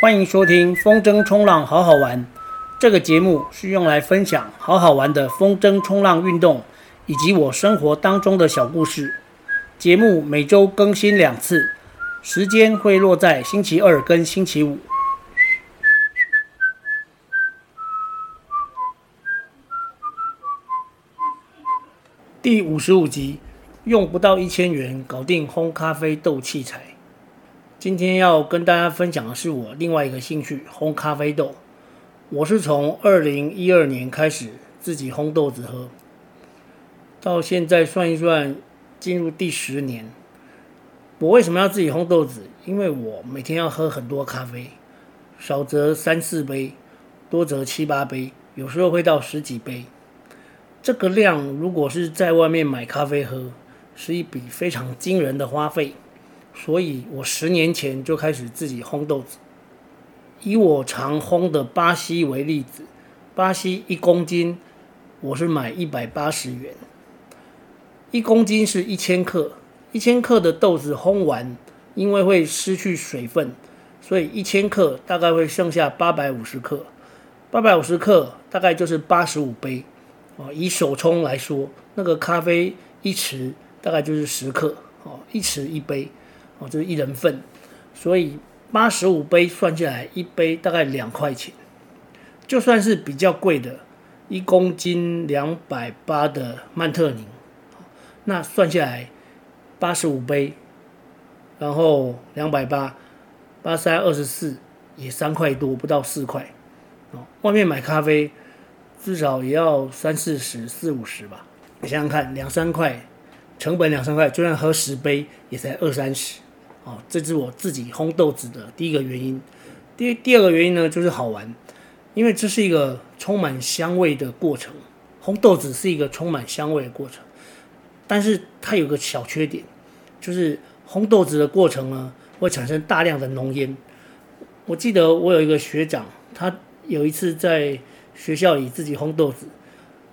欢迎收听风筝冲浪好好玩。这个节目是用来分享好好玩的风筝冲浪运动，以及我生活当中的小故事。节目每周更新两次，时间会落在星期二跟星期五。第五十五集，用不到一千元搞定烘咖啡豆器材。今天要跟大家分享的是我另外一个兴趣——烘咖啡豆。我是从二零一二年开始自己烘豆子喝，到现在算一算，进入第十年。我为什么要自己烘豆子？因为我每天要喝很多咖啡，少则三四杯，多则七八杯，有时候会到十几杯。这个量如果是在外面买咖啡喝，是一笔非常惊人的花费，所以我十年前就开始自己烘豆子。以我常烘的巴西为例子，巴西一公斤我是买一百八十元，一公斤是一千克，一千克的豆子烘完，因为会失去水分，所以一千克大概会剩下八百五十克，八百五十克大概就是八十五杯。哦，以手冲来说，那个咖啡一匙大概就是十克，哦，一匙一杯，哦，这是一人份，所以八十五杯算下来，一杯大概两块钱。就算是比较贵的，一公斤两百八的曼特宁，那算下来八十五杯，然后两百八，八三二十四，也三块多，不到四块。哦，外面买咖啡。至少也要三四十、四五十吧。你想想看，两三块成本，两三块，就算喝十杯也才二三十。哦，这是我自己烘豆子的第一个原因。第第二个原因呢，就是好玩，因为这是一个充满香味的过程。烘豆子是一个充满香味的过程，但是它有个小缺点，就是烘豆子的过程呢，会产生大量的浓烟。我记得我有一个学长，他有一次在学校里自己烘豆子，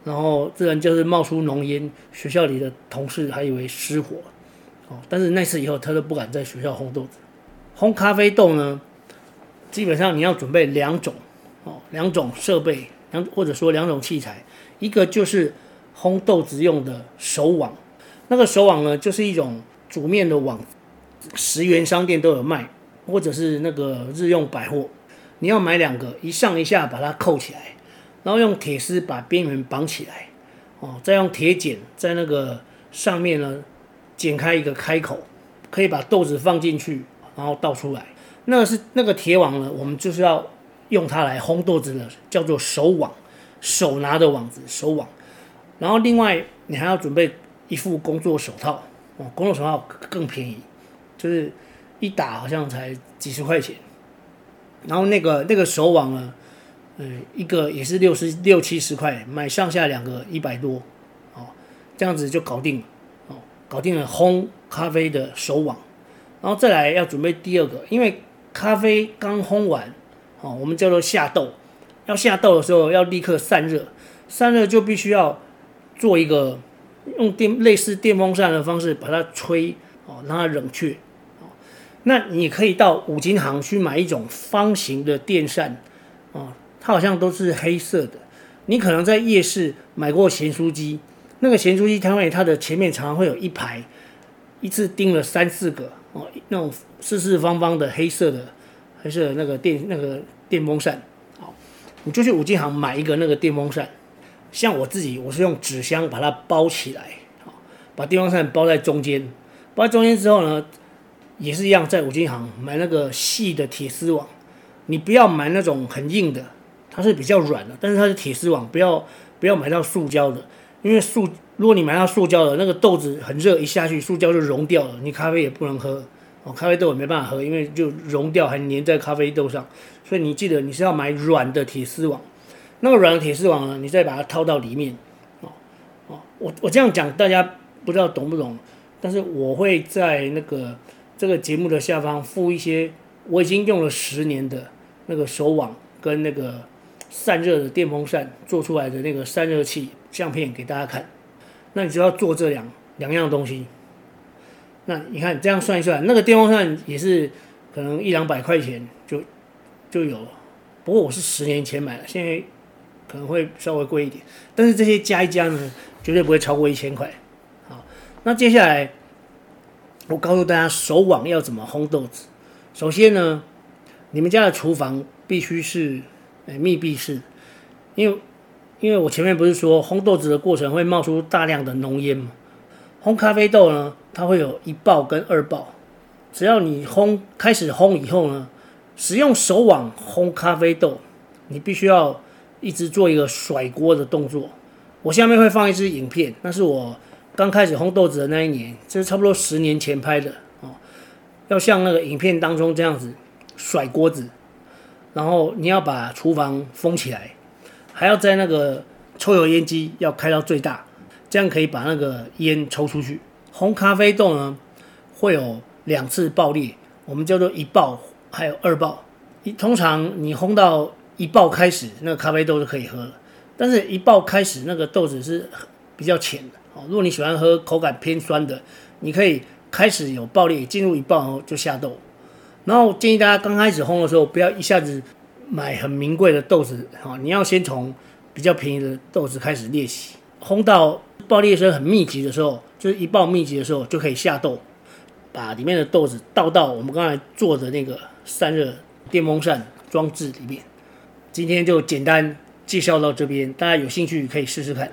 然后自然就是冒出浓烟，学校里的同事还以为失火，哦，但是那次以后他都不敢在学校烘豆子。烘咖啡豆呢，基本上你要准备两种，哦，两种设备，两或者说两种器材，一个就是烘豆子用的手网，那个手网呢就是一种煮面的网，十元商店都有卖，或者是那个日用百货，你要买两个，一上一下把它扣起来。然后用铁丝把边缘绑起来，哦，再用铁剪在那个上面呢剪开一个开口，可以把豆子放进去，然后倒出来。那个是那个铁网呢，我们就是要用它来烘豆子的，叫做手网，手拿的网子，手网。然后另外你还要准备一副工作手套，哦，工作手套更便宜，就是一打好像才几十块钱。然后那个那个手网呢？嗯，一个也是六十六七十块，买上下两个一百多，哦，这样子就搞定了，搞定了烘咖啡的手网，然后再来要准备第二个，因为咖啡刚烘完，哦，我们叫做下豆，要下豆的时候要立刻散热，散热就必须要做一个用电类似电风扇的方式把它吹，哦，让它冷却，那你可以到五金行去买一种方形的电扇，哦。它好像都是黑色的，你可能在夜市买过咸酥鸡，那个咸猪鸡摊位它的前面常常会有一排，一次钉了三四个哦，那种四四方方的黑色的，黑色的那个电那个电风扇，好，你就去五金行买一个那个电风扇，像我自己我是用纸箱把它包起来，好，把电风扇包在中间，包在中间之后呢，也是一样在五金行买那个细的铁丝网，你不要买那种很硬的。它是比较软的，但是它是铁丝网，不要不要买到塑胶的，因为塑如果你买到塑胶的，那个豆子很热，一下去塑胶就融掉了，你咖啡也不能喝哦，咖啡豆也没办法喝，因为就融掉还粘在咖啡豆上，所以你记得你是要买软的铁丝网，那个软的铁丝网呢，你再把它套到里面哦哦，我我这样讲大家不知道懂不懂，但是我会在那个这个节目的下方附一些我已经用了十年的那个手网跟那个。散热的电风扇做出来的那个散热器相片给大家看，那你就要做这两两样东西。那你看这样算一算，那个电风扇也是可能一两百块钱就就有，不过我是十年前买的，现在可能会稍微贵一点，但是这些加一加呢，绝对不会超过一千块。好，那接下来我告诉大家手网要怎么烘豆子。首先呢，你们家的厨房必须是诶密闭式，因为因为我前面不是说烘豆子的过程会冒出大量的浓烟吗？烘咖啡豆呢，它会有一爆跟二爆。只要你烘开始烘以后呢，使用手网烘咖啡豆，你必须要一直做一个甩锅的动作。我下面会放一支影片，那是我刚开始烘豆子的那一年，这是差不多十年前拍的哦。要像那个影片当中这样子甩锅子，然后你要把厨房封起来，还要在那个抽油烟机要开到最大。这样可以把那个烟抽出去。烘咖啡豆呢，会有两次爆裂，我们叫做一爆，还有二爆。一通常你烘到一爆开始，那个咖啡豆就可以喝了。但是，一爆开始那个豆子是比较浅的。哦，如果你喜欢喝口感偏酸的，你可以开始有爆裂，进入一爆后就下豆。然后建议大家刚开始烘的时候，不要一下子买很名贵的豆子，哈，你要先从比较便宜的豆子开始练习，烘到。爆裂声很密集的时候，就是一爆密集的时候，就可以下豆，把里面的豆子倒到我们刚才做的那个散热电风扇装置里面。今天就简单介绍到这边，大家有兴趣可以试试看。